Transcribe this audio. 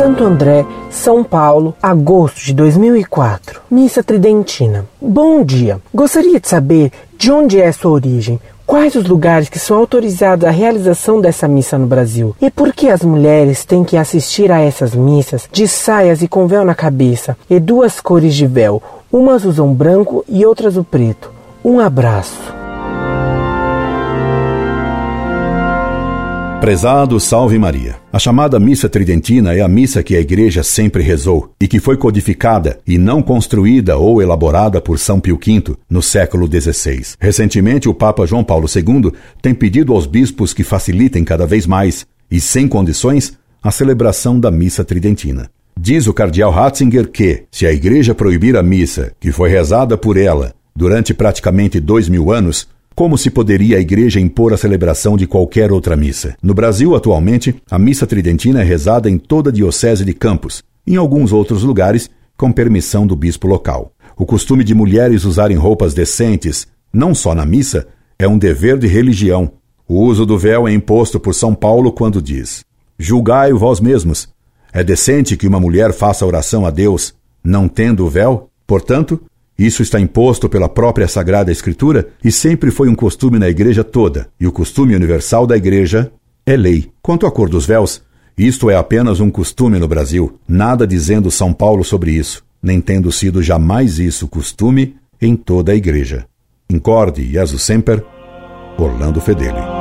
Santo André, São Paulo, agosto de 2004. Missa Tridentina. Bom dia. Gostaria de saber de onde é sua origem. Quais os lugares que são autorizados à realização dessa missa no Brasil? E por que as mulheres têm que assistir a essas missas de saias e com véu na cabeça e duas cores de véu? Umas usam branco e outras o preto. Um abraço. Prezado Salve Maria. A chamada missa tridentina é a missa que a Igreja sempre rezou e que foi codificada e não construída ou elaborada por São Pio V no século XVI. Recentemente, o Papa João Paulo II tem pedido aos bispos que facilitem cada vez mais e sem condições a celebração da missa tridentina. Diz o cardeal Ratzinger que, se a Igreja proibir a missa, que foi rezada por ela durante praticamente dois mil anos, como se poderia a igreja impor a celebração de qualquer outra missa? No Brasil, atualmente, a missa tridentina é rezada em toda a diocese de Campos, em alguns outros lugares, com permissão do bispo local. O costume de mulheres usarem roupas decentes, não só na missa, é um dever de religião. O uso do véu é imposto por São Paulo quando diz: Julgai vós mesmos. É decente que uma mulher faça oração a Deus, não tendo o véu? Portanto, isso está imposto pela própria Sagrada Escritura e sempre foi um costume na Igreja toda, e o costume universal da Igreja é lei. Quanto à cor dos véus, isto é apenas um costume no Brasil, nada dizendo São Paulo sobre isso, nem tendo sido jamais isso costume em toda a Igreja. Incorde Jesus Semper, Orlando Fedeli.